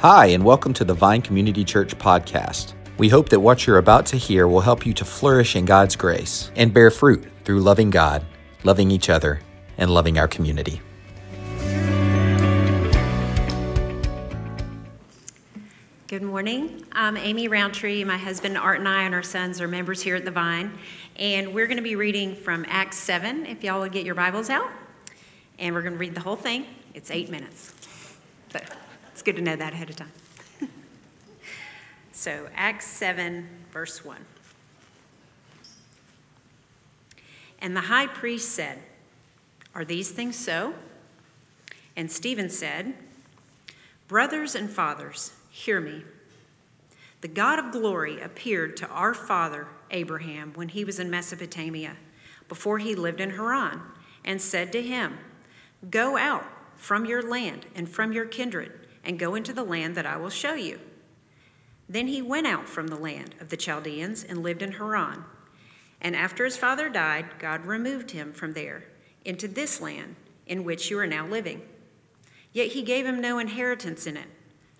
Hi, and welcome to the Vine Community Church podcast. We hope that what you're about to hear will help you to flourish in God's grace and bear fruit through loving God, loving each other, and loving our community. Good morning. I'm Amy Roundtree. My husband Art and I and our sons are members here at the Vine. And we're going to be reading from Acts 7, if y'all would get your Bibles out. And we're going to read the whole thing. It's eight minutes. So good to know that ahead of time. so, Acts 7, verse 1. And the high priest said, Are these things so? And Stephen said, Brothers and fathers, hear me. The God of glory appeared to our father Abraham when he was in Mesopotamia, before he lived in Haran, and said to him, Go out from your land and from your kindred and go into the land that I will show you. Then he went out from the land of the Chaldeans and lived in Haran. And after his father died, God removed him from there into this land in which you are now living. Yet he gave him no inheritance in it,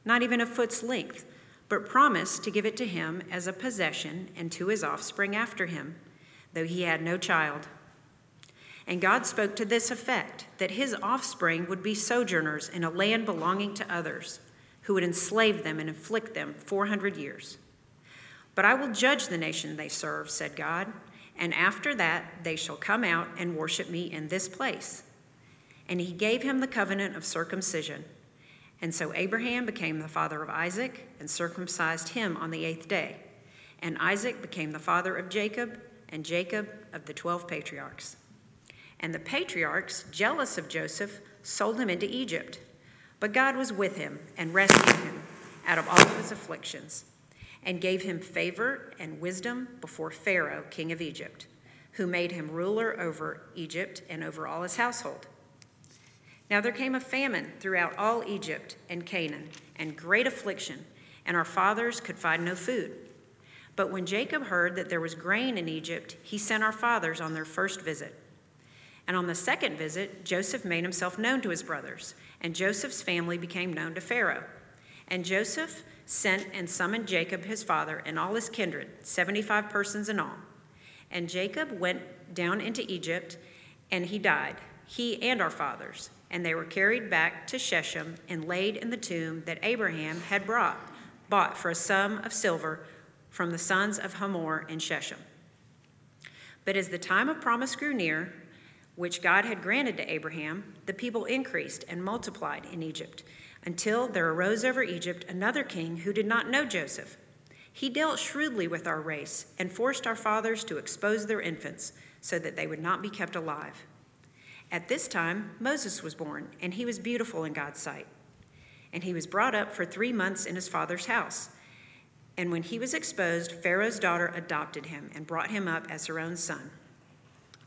not even a foot's length, but promised to give it to him as a possession and to his offspring after him, though he had no child. And God spoke to this effect that his offspring would be sojourners in a land belonging to others, who would enslave them and inflict them 400 years. But I will judge the nation they serve, said God, and after that they shall come out and worship me in this place. And he gave him the covenant of circumcision. And so Abraham became the father of Isaac and circumcised him on the eighth day. And Isaac became the father of Jacob, and Jacob of the twelve patriarchs. And the patriarchs, jealous of Joseph, sold him into Egypt. But God was with him and rescued him out of all of his afflictions, and gave him favor and wisdom before Pharaoh, king of Egypt, who made him ruler over Egypt and over all his household. Now there came a famine throughout all Egypt and Canaan, and great affliction, and our fathers could find no food. But when Jacob heard that there was grain in Egypt, he sent our fathers on their first visit. And on the second visit, Joseph made himself known to his brothers, and Joseph's family became known to Pharaoh. And Joseph sent and summoned Jacob his father and all his kindred, 75 persons in all. And Jacob went down into Egypt, and he died, he and our fathers. And they were carried back to Shechem and laid in the tomb that Abraham had brought, bought for a sum of silver from the sons of Hamor in Shechem. But as the time of promise grew near, which God had granted to Abraham, the people increased and multiplied in Egypt, until there arose over Egypt another king who did not know Joseph. He dealt shrewdly with our race and forced our fathers to expose their infants so that they would not be kept alive. At this time, Moses was born, and he was beautiful in God's sight. And he was brought up for three months in his father's house. And when he was exposed, Pharaoh's daughter adopted him and brought him up as her own son.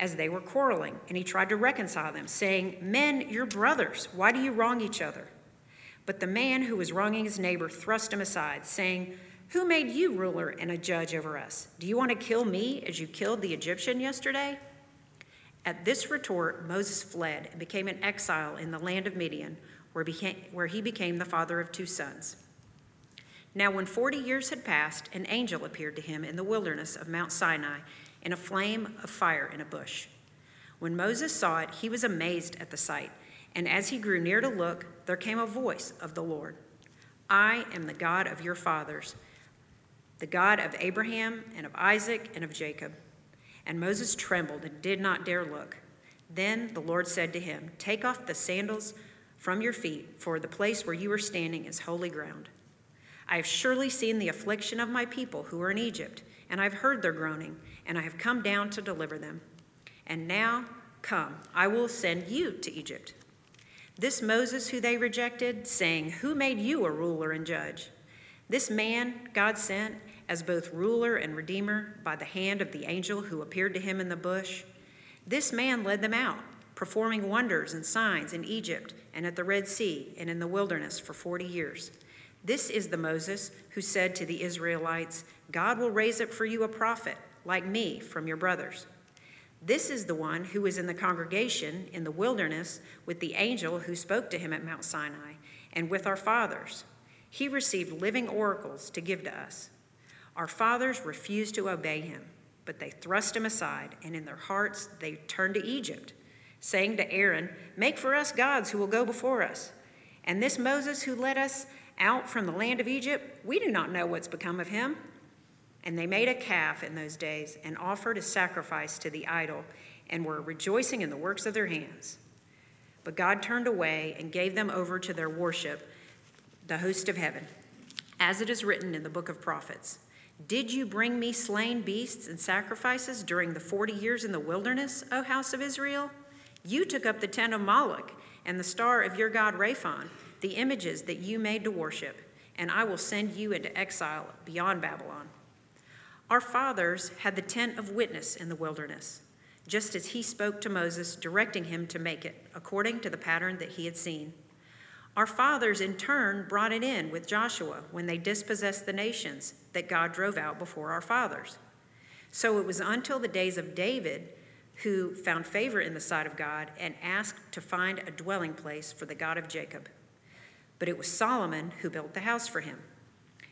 as they were quarreling, and he tried to reconcile them, saying, Men, you're brothers. Why do you wrong each other? But the man who was wronging his neighbor thrust him aside, saying, Who made you ruler and a judge over us? Do you want to kill me as you killed the Egyptian yesterday? At this retort, Moses fled and became an exile in the land of Midian, where, he became the father of two sons. Now, when 40 years had passed, an angel appeared to him in the wilderness of Mount Sinai in a flame of fire in a bush. When Moses saw it, he was amazed at the sight, and as he grew near to look, there came a voice of the Lord I am the God of your fathers, the God of Abraham and of Isaac and of Jacob. And Moses trembled and did not dare look. Then the Lord said to him, Take off the sandals from your feet, for the place where you are standing is holy ground. I have surely seen the affliction of my people who are in Egypt, and I've heard their groaning and I have come down to deliver them. And now, come, I will send you to Egypt. This Moses who they rejected, saying, Who made you a ruler and judge? This man God sent as both ruler and redeemer by the hand of the angel who appeared to him in the bush. This man led them out, performing wonders and signs in Egypt and at the Red Sea and in the wilderness for 40 years. This is the Moses who said to the Israelites, God will raise up for you a prophet like me from your brothers. This is the one who was in the congregation in the wilderness with the angel who spoke to him at Mount Sinai and with our fathers. He received living oracles to give to us. Our fathers refused to obey him, but they thrust him aside, and in their hearts they turned to Egypt, saying to Aaron, Make for us gods who will go before us. And this Moses who led us out from the land of Egypt, we do not know what's become of him. And they made a calf in those days and offered a sacrifice to the idol and were rejoicing in the works of their hands. But God turned away and gave them over to their worship, the host of heaven, as it is written in the book of prophets. Did you bring me slain beasts and sacrifices during the 40 years in the wilderness, O house of Israel? You took up the tent of Moloch and the star of your god Rephan, the images that you made to worship, and I will send you into exile beyond Babylon. Our fathers had the tent of witness in the wilderness, just as he spoke to Moses, directing him to make it, according to the pattern that he had seen. Our fathers, in turn, brought it in with Joshua when they dispossessed the nations that God drove out before our fathers. So it was until the days of David who found favor in the sight of God and asked to find a dwelling place for the God of Jacob but it was Solomon who built the house for him.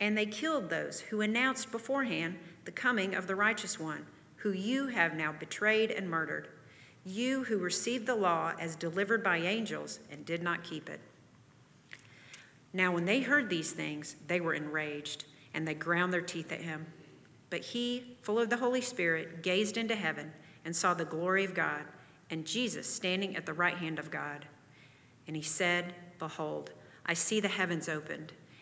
And they killed those who announced beforehand the coming of the righteous one, who you have now betrayed and murdered. You who received the law as delivered by angels and did not keep it. Now, when they heard these things, they were enraged, and they ground their teeth at him. But he, full of the Holy Spirit, gazed into heaven and saw the glory of God, and Jesus standing at the right hand of God. And he said, Behold, I see the heavens opened,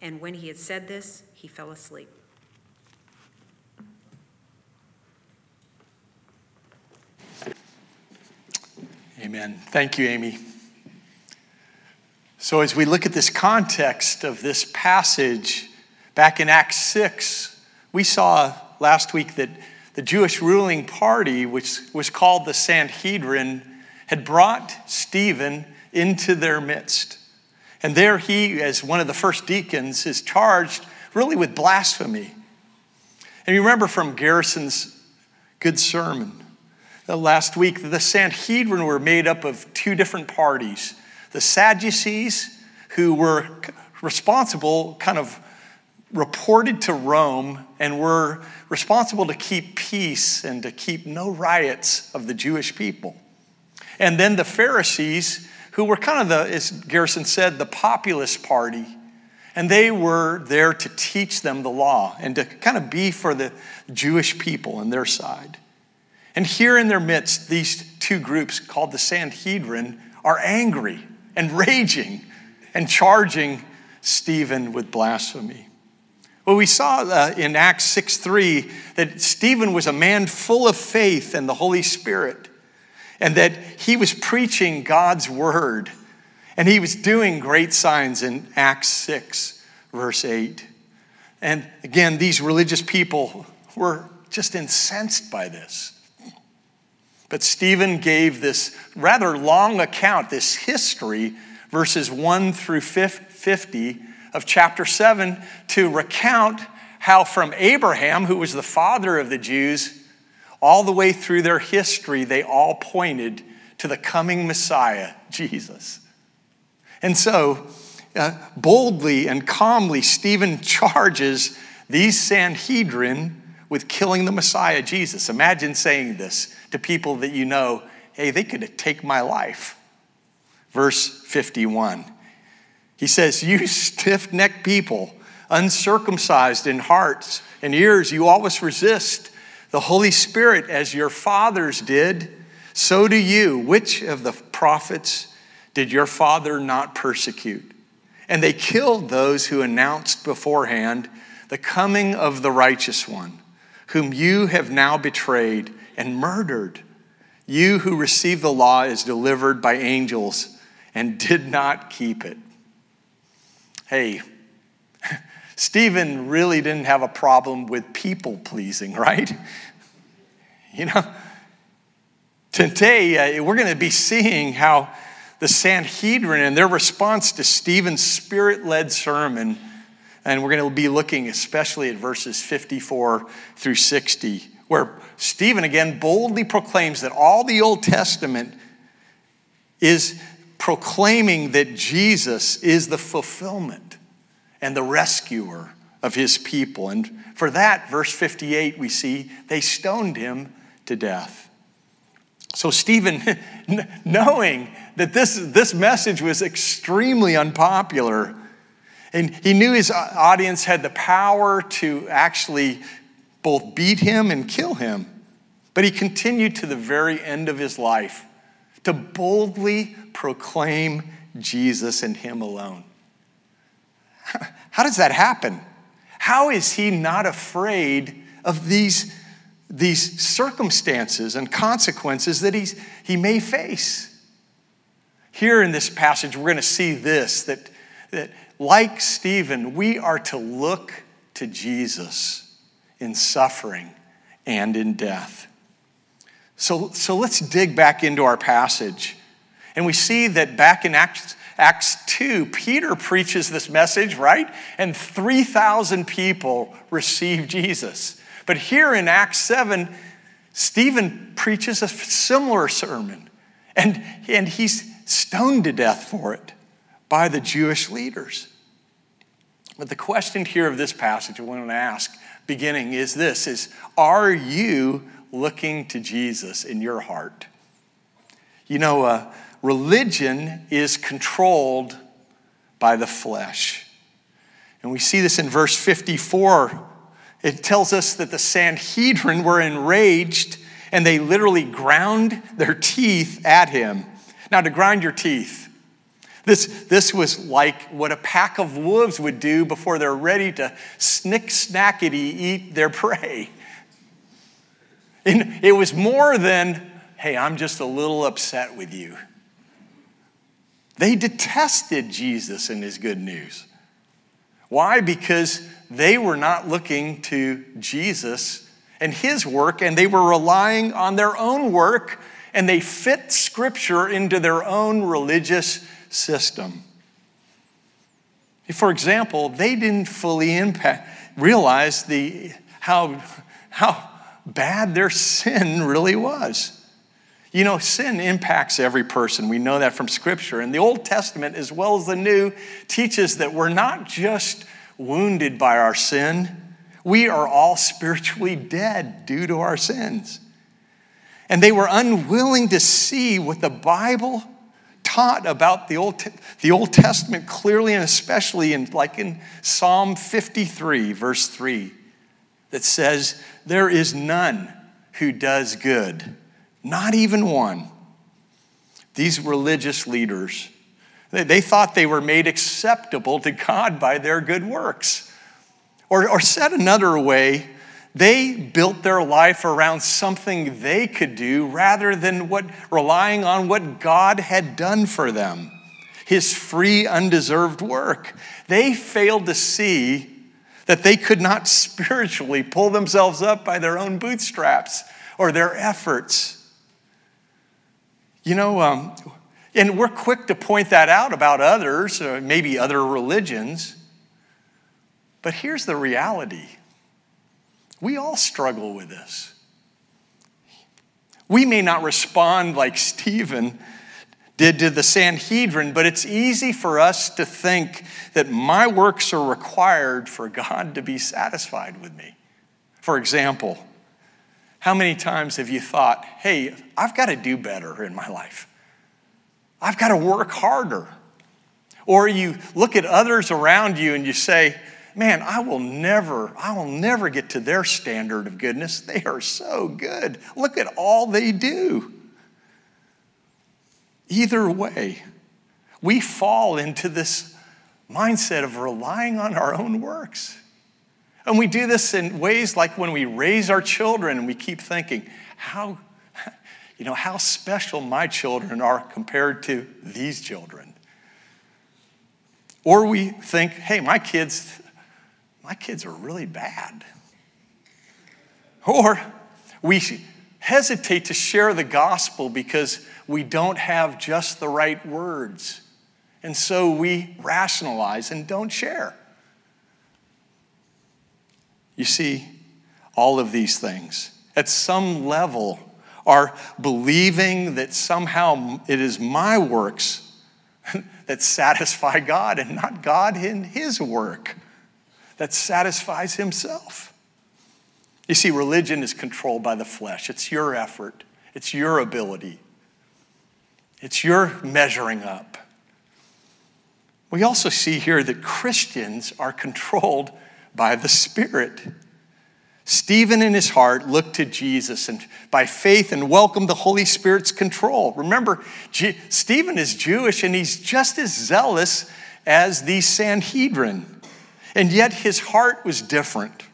And when he had said this, he fell asleep. Amen. Thank you, Amy. So, as we look at this context of this passage back in Acts 6, we saw last week that the Jewish ruling party, which was called the Sanhedrin, had brought Stephen into their midst. And there he, as one of the first deacons, is charged really with blasphemy. And you remember from Garrison's good sermon that last week, the Sanhedrin were made up of two different parties the Sadducees, who were responsible, kind of reported to Rome, and were responsible to keep peace and to keep no riots of the Jewish people. And then the Pharisees, who were kind of the, as Garrison said, the populist party. And they were there to teach them the law and to kind of be for the Jewish people on their side. And here in their midst, these two groups called the Sanhedrin are angry and raging and charging Stephen with blasphemy. Well, we saw uh, in Acts 6 3 that Stephen was a man full of faith and the Holy Spirit and that he was preaching God's word. And he was doing great signs in Acts 6, verse 8. And again, these religious people were just incensed by this. But Stephen gave this rather long account, this history, verses 1 through 50 of chapter 7, to recount how from Abraham, who was the father of the Jews, all the way through their history, they all pointed to the coming Messiah, Jesus. And so, uh, boldly and calmly, Stephen charges these Sanhedrin with killing the Messiah, Jesus. Imagine saying this to people that you know, hey, they could take my life. Verse 51. He says, You stiff necked people, uncircumcised in hearts and ears, you always resist the Holy Spirit as your fathers did. So do you. Which of the prophets did your father not persecute? And they killed those who announced beforehand the coming of the righteous one, whom you have now betrayed and murdered. You who received the law as delivered by angels and did not keep it. Hey, Stephen really didn't have a problem with people pleasing, right? You know, today uh, we're going to be seeing how the Sanhedrin and their response to Stephen's spirit led sermon, and we're going to be looking especially at verses 54 through 60, where Stephen again boldly proclaims that all the Old Testament is proclaiming that Jesus is the fulfillment and the rescuer of his people. And for that, verse 58, we see they stoned him to death. So, Stephen, knowing that this, this message was extremely unpopular, and he knew his audience had the power to actually both beat him and kill him, but he continued to the very end of his life to boldly proclaim Jesus and him alone. How does that happen? How is he not afraid of these these circumstances and consequences that he's, he may face. Here in this passage, we're going to see this that, that, like Stephen, we are to look to Jesus in suffering and in death. So, so let's dig back into our passage. And we see that back in Acts, Acts 2, Peter preaches this message, right? And 3,000 people receive Jesus. But here in Acts 7, Stephen preaches a similar sermon, and, and he's stoned to death for it by the Jewish leaders. But the question here of this passage I want to ask, beginning, is this is are you looking to Jesus in your heart? You know, uh, religion is controlled by the flesh. And we see this in verse 54 it tells us that the Sanhedrin were enraged and they literally ground their teeth at him. Now, to grind your teeth, this, this was like what a pack of wolves would do before they're ready to snick snackety eat their prey. And it was more than, hey, I'm just a little upset with you. They detested Jesus and his good news. Why? Because they were not looking to Jesus and his work, and they were relying on their own work, and they fit Scripture into their own religious system. For example, they didn't fully impact, realize the, how, how bad their sin really was. You know, sin impacts every person. We know that from Scripture. And the Old Testament, as well as the New, teaches that we're not just wounded by our sin. We are all spiritually dead due to our sins. And they were unwilling to see what the Bible taught about the Old, the Old Testament clearly and especially in like in Psalm 53 verse 3 that says there is none who does good not even one these religious leaders they thought they were made acceptable to God by their good works. Or, or said another way, they built their life around something they could do rather than what, relying on what God had done for them, his free, undeserved work. They failed to see that they could not spiritually pull themselves up by their own bootstraps or their efforts. You know, um, and we're quick to point that out about others, or maybe other religions. But here's the reality We all struggle with this. We may not respond like Stephen did to the Sanhedrin, but it's easy for us to think that my works are required for God to be satisfied with me. For example, how many times have you thought, hey, I've got to do better in my life? I've got to work harder. Or you look at others around you and you say, man, I will never, I will never get to their standard of goodness. They are so good. Look at all they do. Either way, we fall into this mindset of relying on our own works. And we do this in ways like when we raise our children and we keep thinking, how, you know, how special my children are compared to these children. Or we think, hey, my kids, my kids are really bad. Or we hesitate to share the gospel because we don't have just the right words. And so we rationalize and don't share. You see, all of these things at some level are believing that somehow it is my works that satisfy God and not God in His work that satisfies Himself. You see, religion is controlled by the flesh, it's your effort, it's your ability, it's your measuring up. We also see here that Christians are controlled by the Spirit. Stephen, in his heart, looked to Jesus and by faith and welcomed the Holy Spirit's control. Remember, G- Stephen is Jewish and he's just as zealous as the Sanhedrin. And yet his heart was different.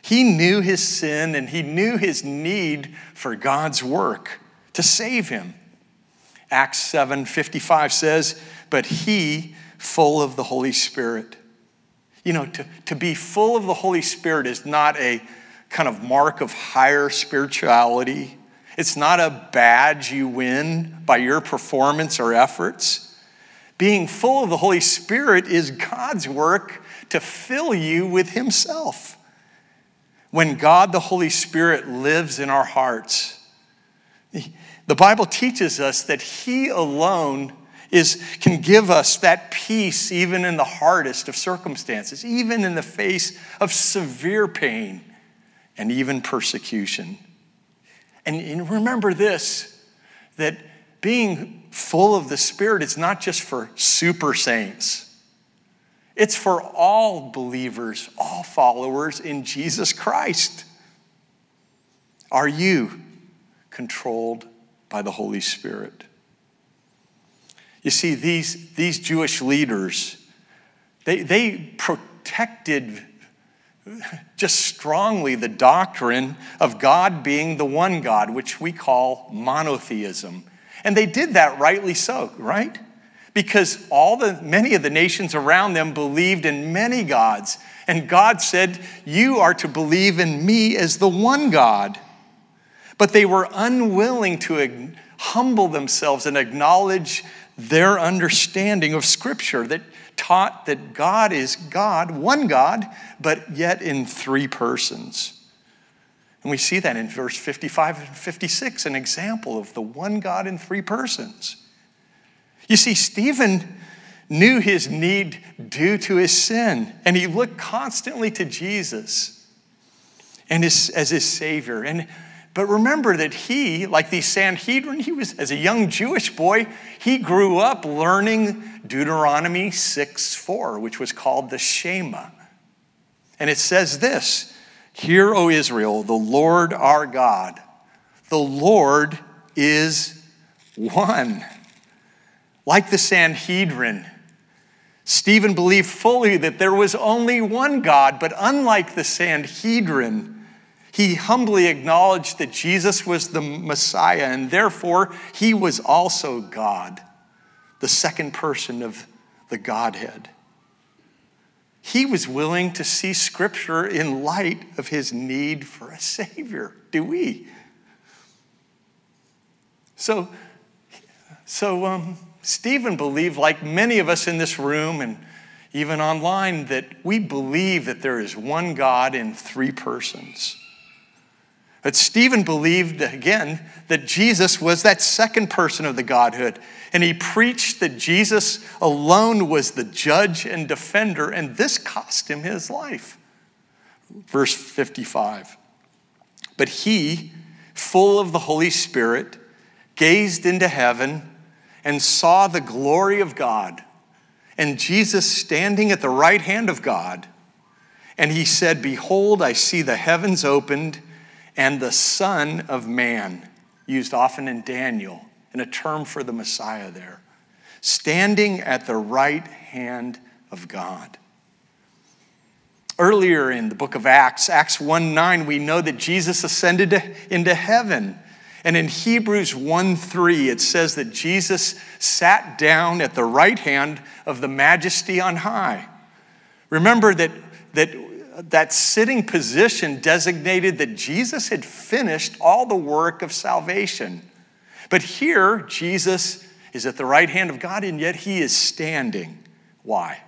He knew his sin and he knew his need for God's work to save him. Acts 7:55 says, "But he, full of the Holy Spirit, you know, to, to be full of the Holy Spirit is not a kind of mark of higher spirituality. It's not a badge you win by your performance or efforts. Being full of the Holy Spirit is God's work to fill you with Himself. When God the Holy Spirit lives in our hearts, the Bible teaches us that He alone is, can give us that peace even in the hardest of circumstances, even in the face of severe pain and even persecution. And, and remember this that being full of the Spirit is not just for super saints. It's for all believers, all followers in Jesus Christ. Are you controlled by the Holy Spirit? You see, these, these Jewish leaders, they, they protected just strongly the doctrine of God being the one God, which we call monotheism. And they did that rightly so, right? Because all the many of the nations around them believed in many gods. And God said, You are to believe in me as the one God. But they were unwilling to humble themselves and acknowledge their understanding of Scripture that taught that God is God, one God, but yet in three persons. And we see that in verse 55 and 56, an example of the one God in three persons. You see, Stephen knew his need due to his sin, and he looked constantly to Jesus and his, as his Savior. And but remember that he, like the Sanhedrin, he was, as a young Jewish boy, he grew up learning Deuteronomy 6 4, which was called the Shema. And it says this Hear, O Israel, the Lord our God, the Lord is one. Like the Sanhedrin, Stephen believed fully that there was only one God, but unlike the Sanhedrin, he humbly acknowledged that Jesus was the Messiah and therefore he was also God, the second person of the Godhead. He was willing to see Scripture in light of his need for a Savior. Do we? So, so um, Stephen believed, like many of us in this room, and even online, that we believe that there is one God in three persons. But Stephen believed, again, that Jesus was that second person of the Godhood. And he preached that Jesus alone was the judge and defender, and this cost him his life. Verse 55. But he, full of the Holy Spirit, gazed into heaven and saw the glory of God, and Jesus standing at the right hand of God. And he said, Behold, I see the heavens opened and the Son of Man, used often in Daniel, and a term for the Messiah there, standing at the right hand of God. Earlier in the book of Acts, Acts 1 9, we know that Jesus ascended into heaven. And in Hebrews 1 3, it says that Jesus sat down at the right hand of the majesty on high. Remember that, that that sitting position designated that Jesus had finished all the work of salvation. But here, Jesus is at the right hand of God, and yet he is standing. Why?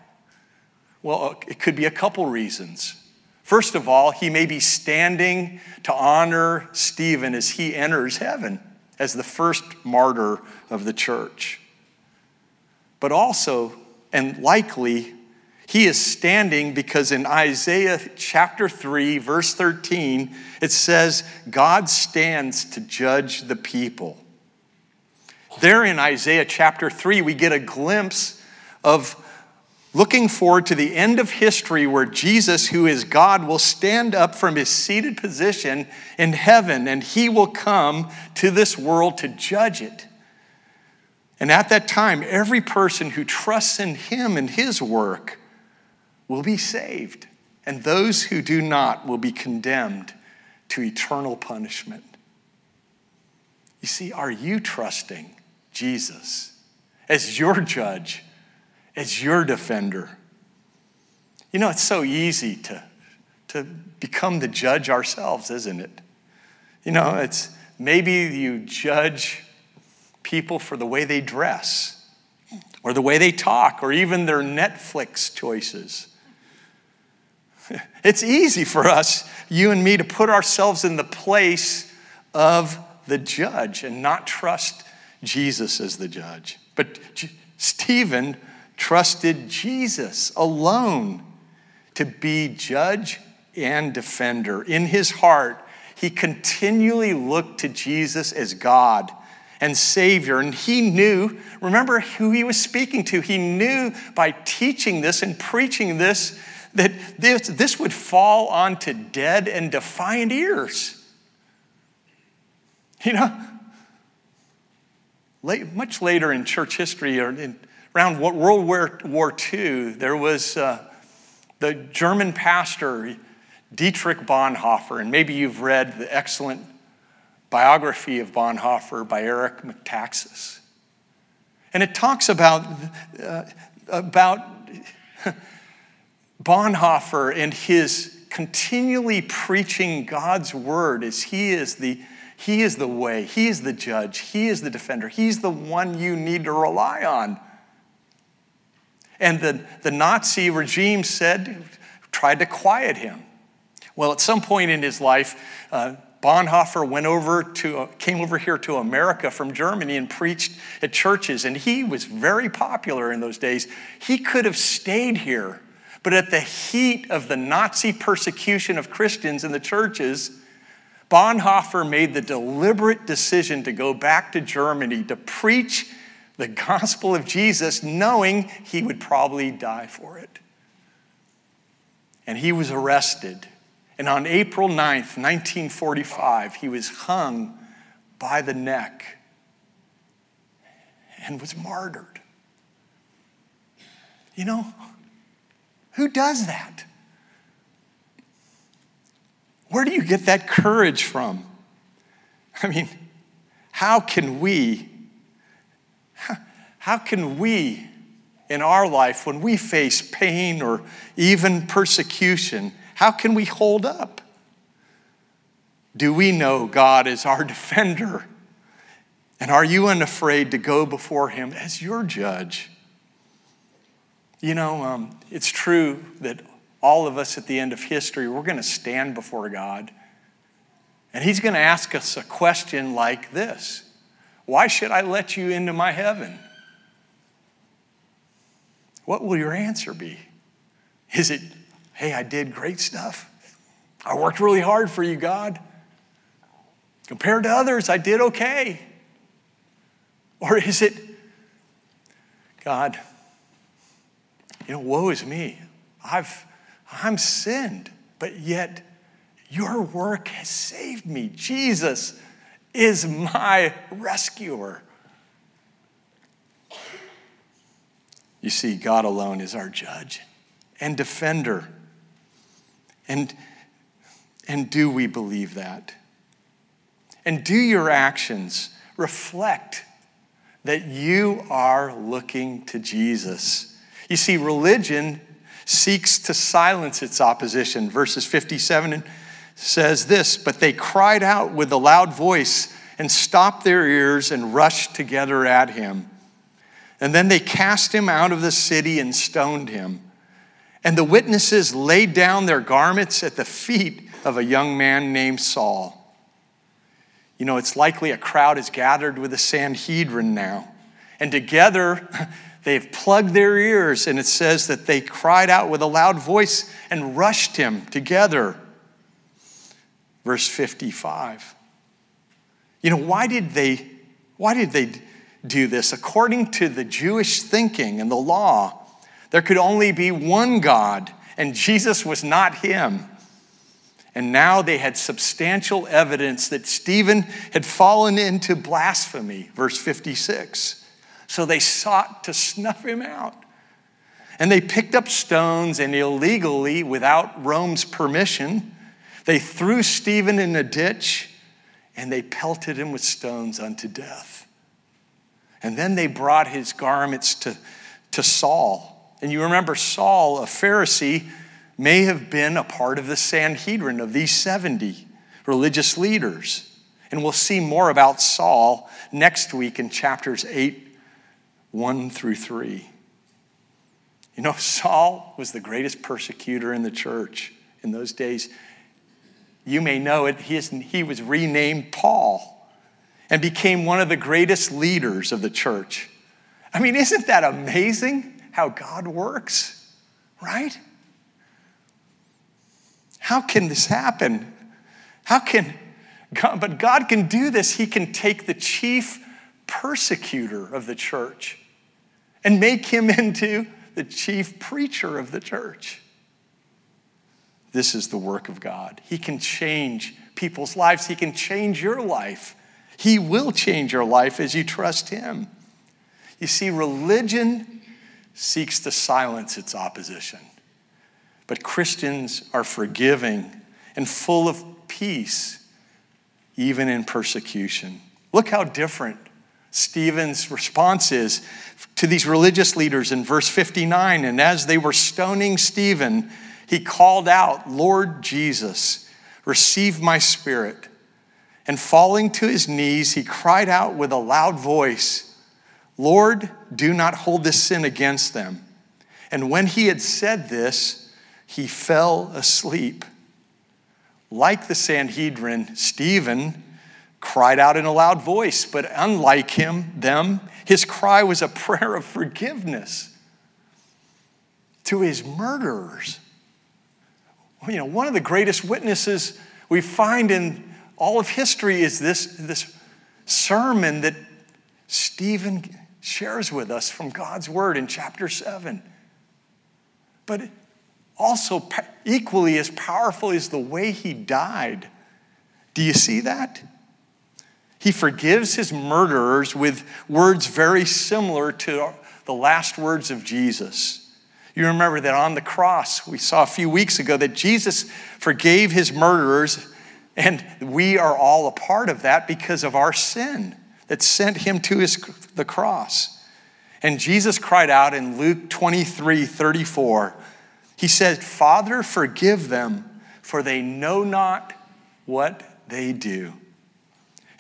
Well, it could be a couple reasons. First of all, he may be standing to honor Stephen as he enters heaven as the first martyr of the church. But also, and likely, he is standing because in Isaiah chapter 3, verse 13, it says, God stands to judge the people. There in Isaiah chapter 3, we get a glimpse of looking forward to the end of history where Jesus, who is God, will stand up from his seated position in heaven and he will come to this world to judge it. And at that time, every person who trusts in him and his work will be saved, and those who do not will be condemned to eternal punishment. You see, are you trusting Jesus as your judge, as your defender? You know, it's so easy to, to become the judge ourselves, isn't it? You know, it's maybe you judge people for the way they dress, or the way they talk, or even their Netflix choices. It's easy for us, you and me, to put ourselves in the place of the judge and not trust Jesus as the judge. But Stephen trusted Jesus alone to be judge and defender. In his heart, he continually looked to Jesus as God and Savior. And he knew, remember who he was speaking to. He knew by teaching this and preaching this that this, this would fall onto dead and defiant ears. You know, late, much later in church history, or in, around World War, War II, there was uh, the German pastor, Dietrich Bonhoeffer, and maybe you've read the excellent biography of Bonhoeffer by Eric Metaxas. And it talks about, uh, about Bonhoeffer and his continually preaching God's word as he is the he is the way, he is the judge, he is the defender, he's the one you need to rely on. And the, the Nazi regime said, tried to quiet him. Well, at some point in his life, uh, Bonhoeffer went over to, uh, came over here to America from Germany and preached at churches, and he was very popular in those days. He could have stayed here but at the heat of the Nazi persecution of Christians in the churches, Bonhoeffer made the deliberate decision to go back to Germany to preach the gospel of Jesus, knowing he would probably die for it. And he was arrested. And on April 9th, 1945, he was hung by the neck and was martyred. You know, who does that? Where do you get that courage from? I mean, how can we, how can we in our life, when we face pain or even persecution, how can we hold up? Do we know God is our defender? And are you unafraid to go before Him as your judge? You know, um, it's true that all of us at the end of history, we're going to stand before God. And He's going to ask us a question like this Why should I let you into my heaven? What will your answer be? Is it, hey, I did great stuff? I worked really hard for you, God. Compared to others, I did okay. Or is it, God, you know, woe is me. I've, I'm sinned, but yet your work has saved me. Jesus is my rescuer. You see, God alone is our judge and defender. And, and do we believe that? And do your actions reflect that you are looking to Jesus? You see, religion seeks to silence its opposition. Verses 57 says this But they cried out with a loud voice and stopped their ears and rushed together at him. And then they cast him out of the city and stoned him. And the witnesses laid down their garments at the feet of a young man named Saul. You know, it's likely a crowd is gathered with the Sanhedrin now. And together, they've plugged their ears, and it says that they cried out with a loud voice and rushed him together. Verse 55. You know, why did they, why did they do this. According to the Jewish thinking and the law, there could only be one God, and Jesus was not him. And now they had substantial evidence that Stephen had fallen into blasphemy, verse 56. So they sought to snuff him out. And they picked up stones and illegally, without Rome's permission, they threw Stephen in a ditch and they pelted him with stones unto death. And then they brought his garments to, to Saul. And you remember Saul, a Pharisee, may have been a part of the Sanhedrin of these 70 religious leaders. And we'll see more about Saul next week in chapters 8, 1 through 3. You know, Saul was the greatest persecutor in the church in those days. You may know it, he, he was renamed Paul and became one of the greatest leaders of the church. I mean, isn't that amazing how God works, right? How can this happen? How can God, but God can do this. He can take the chief persecutor of the church and make him into the chief preacher of the church. This is the work of God. He can change people's lives, He can change your life. He will change your life as you trust Him. You see, religion seeks to silence its opposition, but Christians are forgiving and full of peace, even in persecution. Look how different Stephen's response is to these religious leaders in verse 59. And as they were stoning Stephen, he called out, Lord Jesus, receive my spirit. And falling to his knees, he cried out with a loud voice, Lord, do not hold this sin against them. And when he had said this, he fell asleep. Like the Sanhedrin, Stephen cried out in a loud voice, but unlike him, them, his cry was a prayer of forgiveness to his murderers. You know, one of the greatest witnesses we find in all of history is this, this sermon that Stephen shares with us from God's word in chapter 7. But also, equally as powerful is the way he died. Do you see that? He forgives his murderers with words very similar to the last words of Jesus. You remember that on the cross, we saw a few weeks ago that Jesus forgave his murderers and we are all a part of that because of our sin that sent him to his, the cross. And Jesus cried out in Luke 23 34, He said, Father, forgive them, for they know not what they do.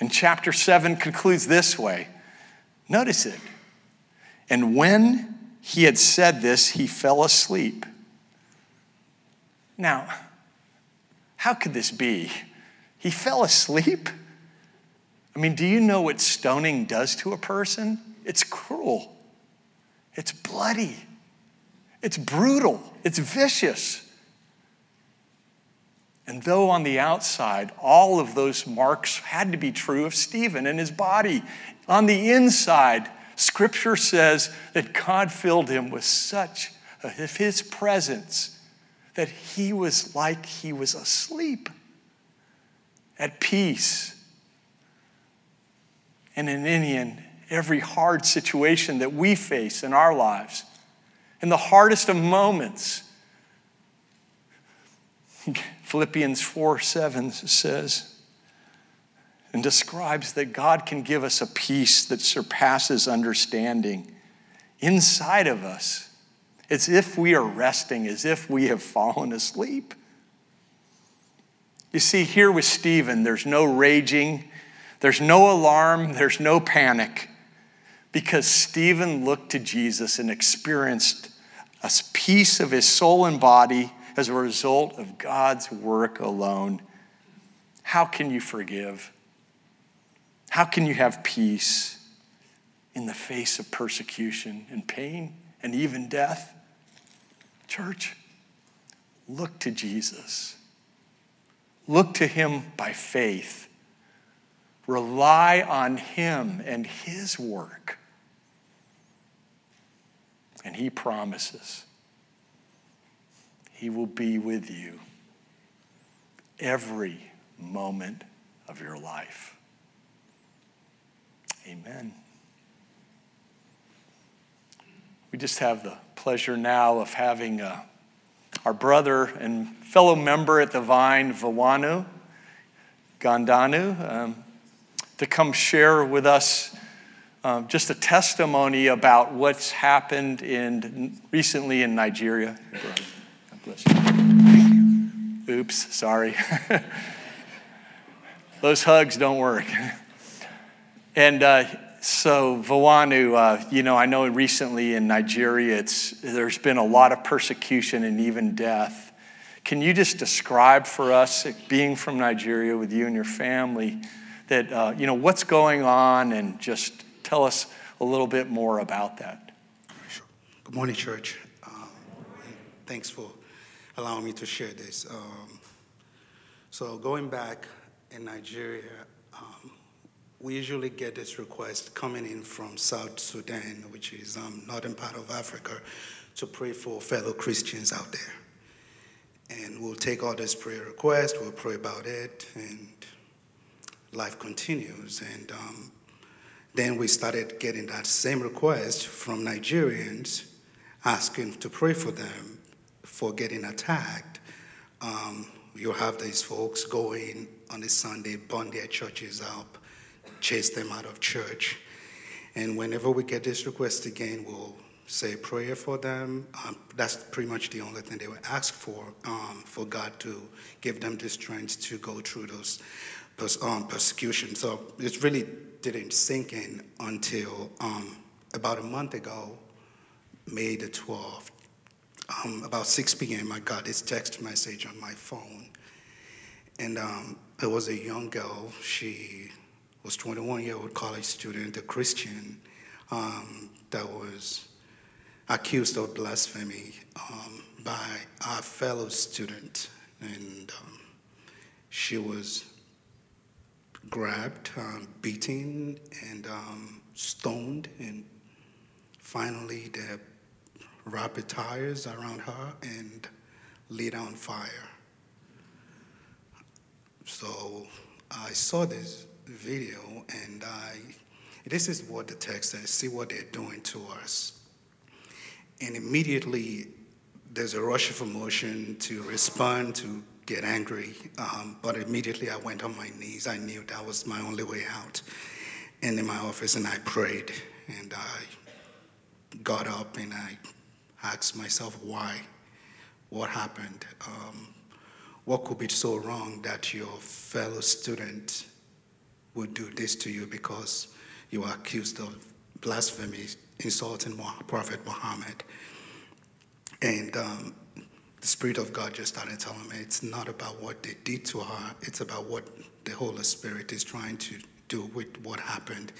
And chapter 7 concludes this way. Notice it. And when he had said this, he fell asleep. Now, how could this be? He fell asleep? I mean, do you know what stoning does to a person? It's cruel, it's bloody, it's brutal, it's vicious. And though on the outside, all of those marks had to be true of Stephen and his body, on the inside, Scripture says that God filled him with such of his presence that he was like he was asleep, at peace. And in any and every hard situation that we face in our lives, in the hardest of moments, Philippians 4 7 says, and describes that God can give us a peace that surpasses understanding inside of us. It's if we are resting, as if we have fallen asleep. You see, here with Stephen, there's no raging, there's no alarm, there's no panic, because Stephen looked to Jesus and experienced a peace of his soul and body as a result of God's work alone. How can you forgive? How can you have peace in the face of persecution and pain and even death? Church, look to Jesus. Look to him by faith. Rely on him and his work. And he promises he will be with you every moment of your life. Amen. We just have the pleasure now of having uh, our brother and fellow member at the Vine, Vawanu Gandanu, um, to come share with us um, just a testimony about what's happened in, recently in Nigeria. Oops, sorry. Those hugs don't work. And uh, so, Vawanu, uh, you know, I know recently in Nigeria, it's, there's been a lot of persecution and even death. Can you just describe for us, being from Nigeria with you and your family, that, uh, you know, what's going on and just tell us a little bit more about that? Good morning, church. Um, thanks for allowing me to share this. Um, so, going back in Nigeria, um, we usually get this request coming in from South Sudan, which is um, northern part of Africa, to pray for fellow Christians out there. And we'll take all this prayer request, we'll pray about it, and life continues. And um, then we started getting that same request from Nigerians asking to pray for them for getting attacked. Um, you have these folks going on a Sunday, burn their churches up, chase them out of church. And whenever we get this request again, we'll say prayer for them. Um, that's pretty much the only thing they would ask for, um, for God to give them the strength to go through those, those um. So it really didn't sink in until um, about a month ago, May the 12th. Um, about 6 p.m., I got this text message on my phone. And um, it was a young girl. She was 21 year old college student, a Christian, um, that was accused of blasphemy um, by a fellow student. And um, she was grabbed, um, beaten, and stoned. And finally, they wrapped tires around her and lit on fire. So I saw this video and I, this is what the text says, see what they're doing to us. And immediately there's a rush of emotion to respond, to get angry. Um, but immediately I went on my knees. I knew that was my only way out. And in my office, and I prayed. And I got up and I asked myself why, what happened, um, what could be so wrong that your fellow student would do this to you because you are accused of blasphemy insulting Prophet Muhammad. And um, the Spirit of God just started telling me it's not about what they did to her, it's about what the Holy Spirit is trying to do with what happened.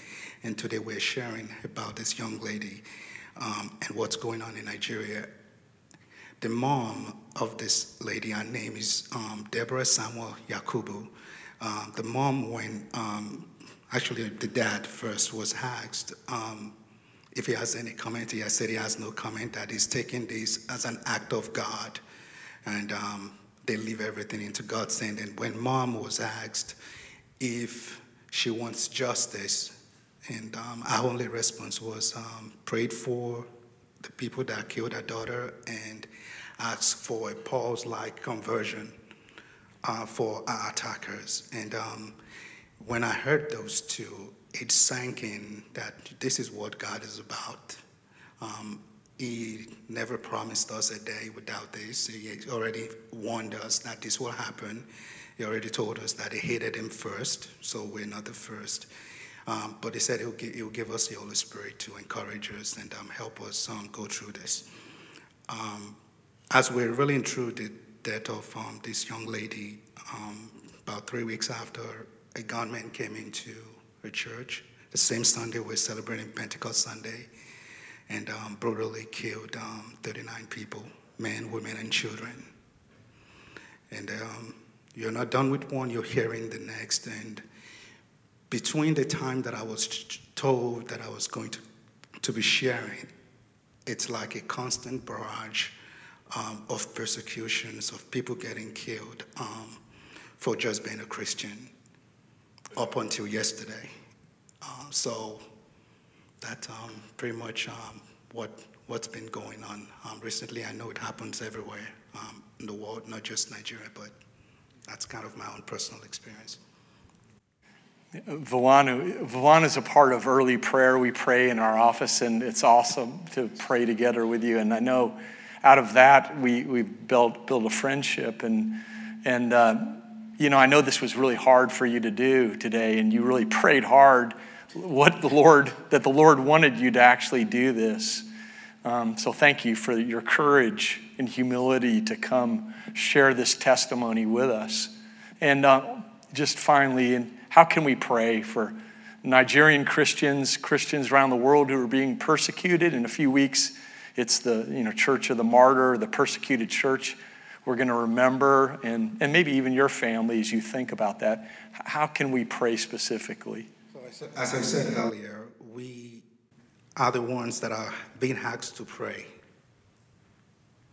And today we're sharing about this young lady um, and what's going on in Nigeria. The mom of this lady, her name is um, Deborah Samuel Yakubu. Uh, the mom, when um, actually the dad first was asked um, if he has any comment, he has said he has no comment, that he's taking this as an act of God. And they leave everything into God's hand. And when mom was asked if she wants justice, and um, our only response was um, prayed for the people that killed our daughter and asked for a Paul's like conversion uh, for our attackers. And um, when I heard those two, it sank in that this is what God is about. Um, he never promised us a day without this. He already warned us that this will happen. He already told us that he hated him first, so we're not the first. Um, but he said he'll give, he'll give, us the Holy Spirit to encourage us and um, help us um, go through this. Um, as we're reeling through the death of um, this young lady, um, about three weeks after, a gunman came into her church. The same Sunday we're celebrating Pentecost Sunday, and brutally killed 39 people, men, women, and children. And you're not done with one, you're hearing the next. And between the time that I was told that I was going to, to be sharing, it's like a constant barrage um, of persecutions, of people getting killed um, for just being a Christian up until yesterday. Uh, so that's um, pretty much um, what, what's been going on um, recently. I know it happens everywhere in the world, not just Nigeria, but that's kind of my own personal experience. Vawanu is a part of early prayer. We pray in our office, and it's awesome to pray together with you. And I know out of that, we, we built, built a friendship. And, and uh, you know, I know this was really hard for you to do today, and you really prayed hard what the Lord, that the Lord wanted you to actually do this. Um, so thank you for your courage and humility to come share this testimony with us. And uh, just finally, and how can we pray for Nigerian Christians, Christians around the world who are being persecuted? In a few weeks, it's the you know, Church of the Martyr, the persecuted church. We're going to remember, and, and maybe even your family as you think about that. How can we pray specifically? As I said earlier, we are the ones that are being asked to pray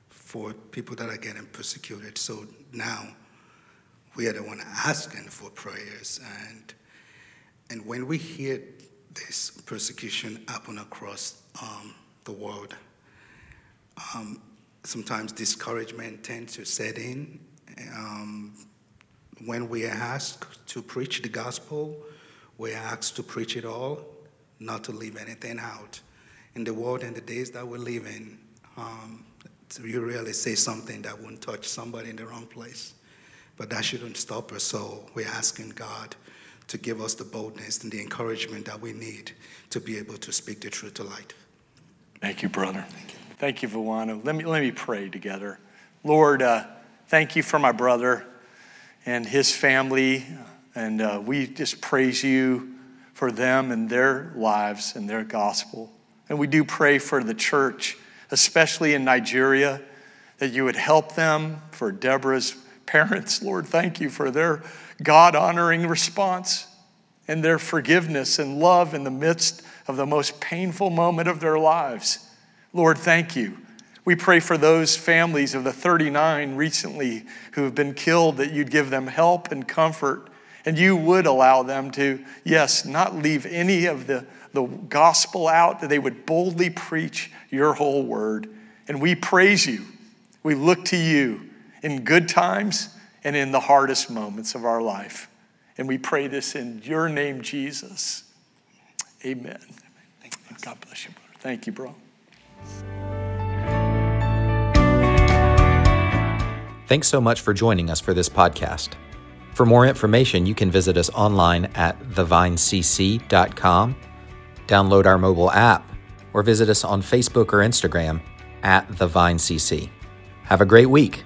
for people that are getting persecuted. So now, we are the one asking for prayers. And, and when we hear this persecution happen across um, the world, um, sometimes discouragement tends to set in. Um, when we are asked to preach the gospel, we are asked to preach it all, not to leave anything out. In the world and the days that we live in, um, you really say something that won't touch somebody in the wrong place. But that shouldn't stop us. So we're asking God to give us the boldness and the encouragement that we need to be able to speak the truth to light. Thank you, brother. Thank you, thank you Vawanu. Let me, let me pray together. Lord, uh, thank you for my brother and his family. And uh, we just praise you for them and their lives and their gospel. And we do pray for the church, especially in Nigeria, that you would help them for Deborah's Parents, Lord, thank you for their God honoring response and their forgiveness and love in the midst of the most painful moment of their lives. Lord, thank you. We pray for those families of the 39 recently who have been killed that you'd give them help and comfort and you would allow them to, yes, not leave any of the, the gospel out, that they would boldly preach your whole word. And we praise you. We look to you in good times and in the hardest moments of our life. And we pray this in your name, Jesus. Amen. God bless you, brother. Thank you, bro. Thanks so much for joining us for this podcast. For more information, you can visit us online at thevinecc.com, download our mobile app, or visit us on Facebook or Instagram at thevinecc. Have a great week.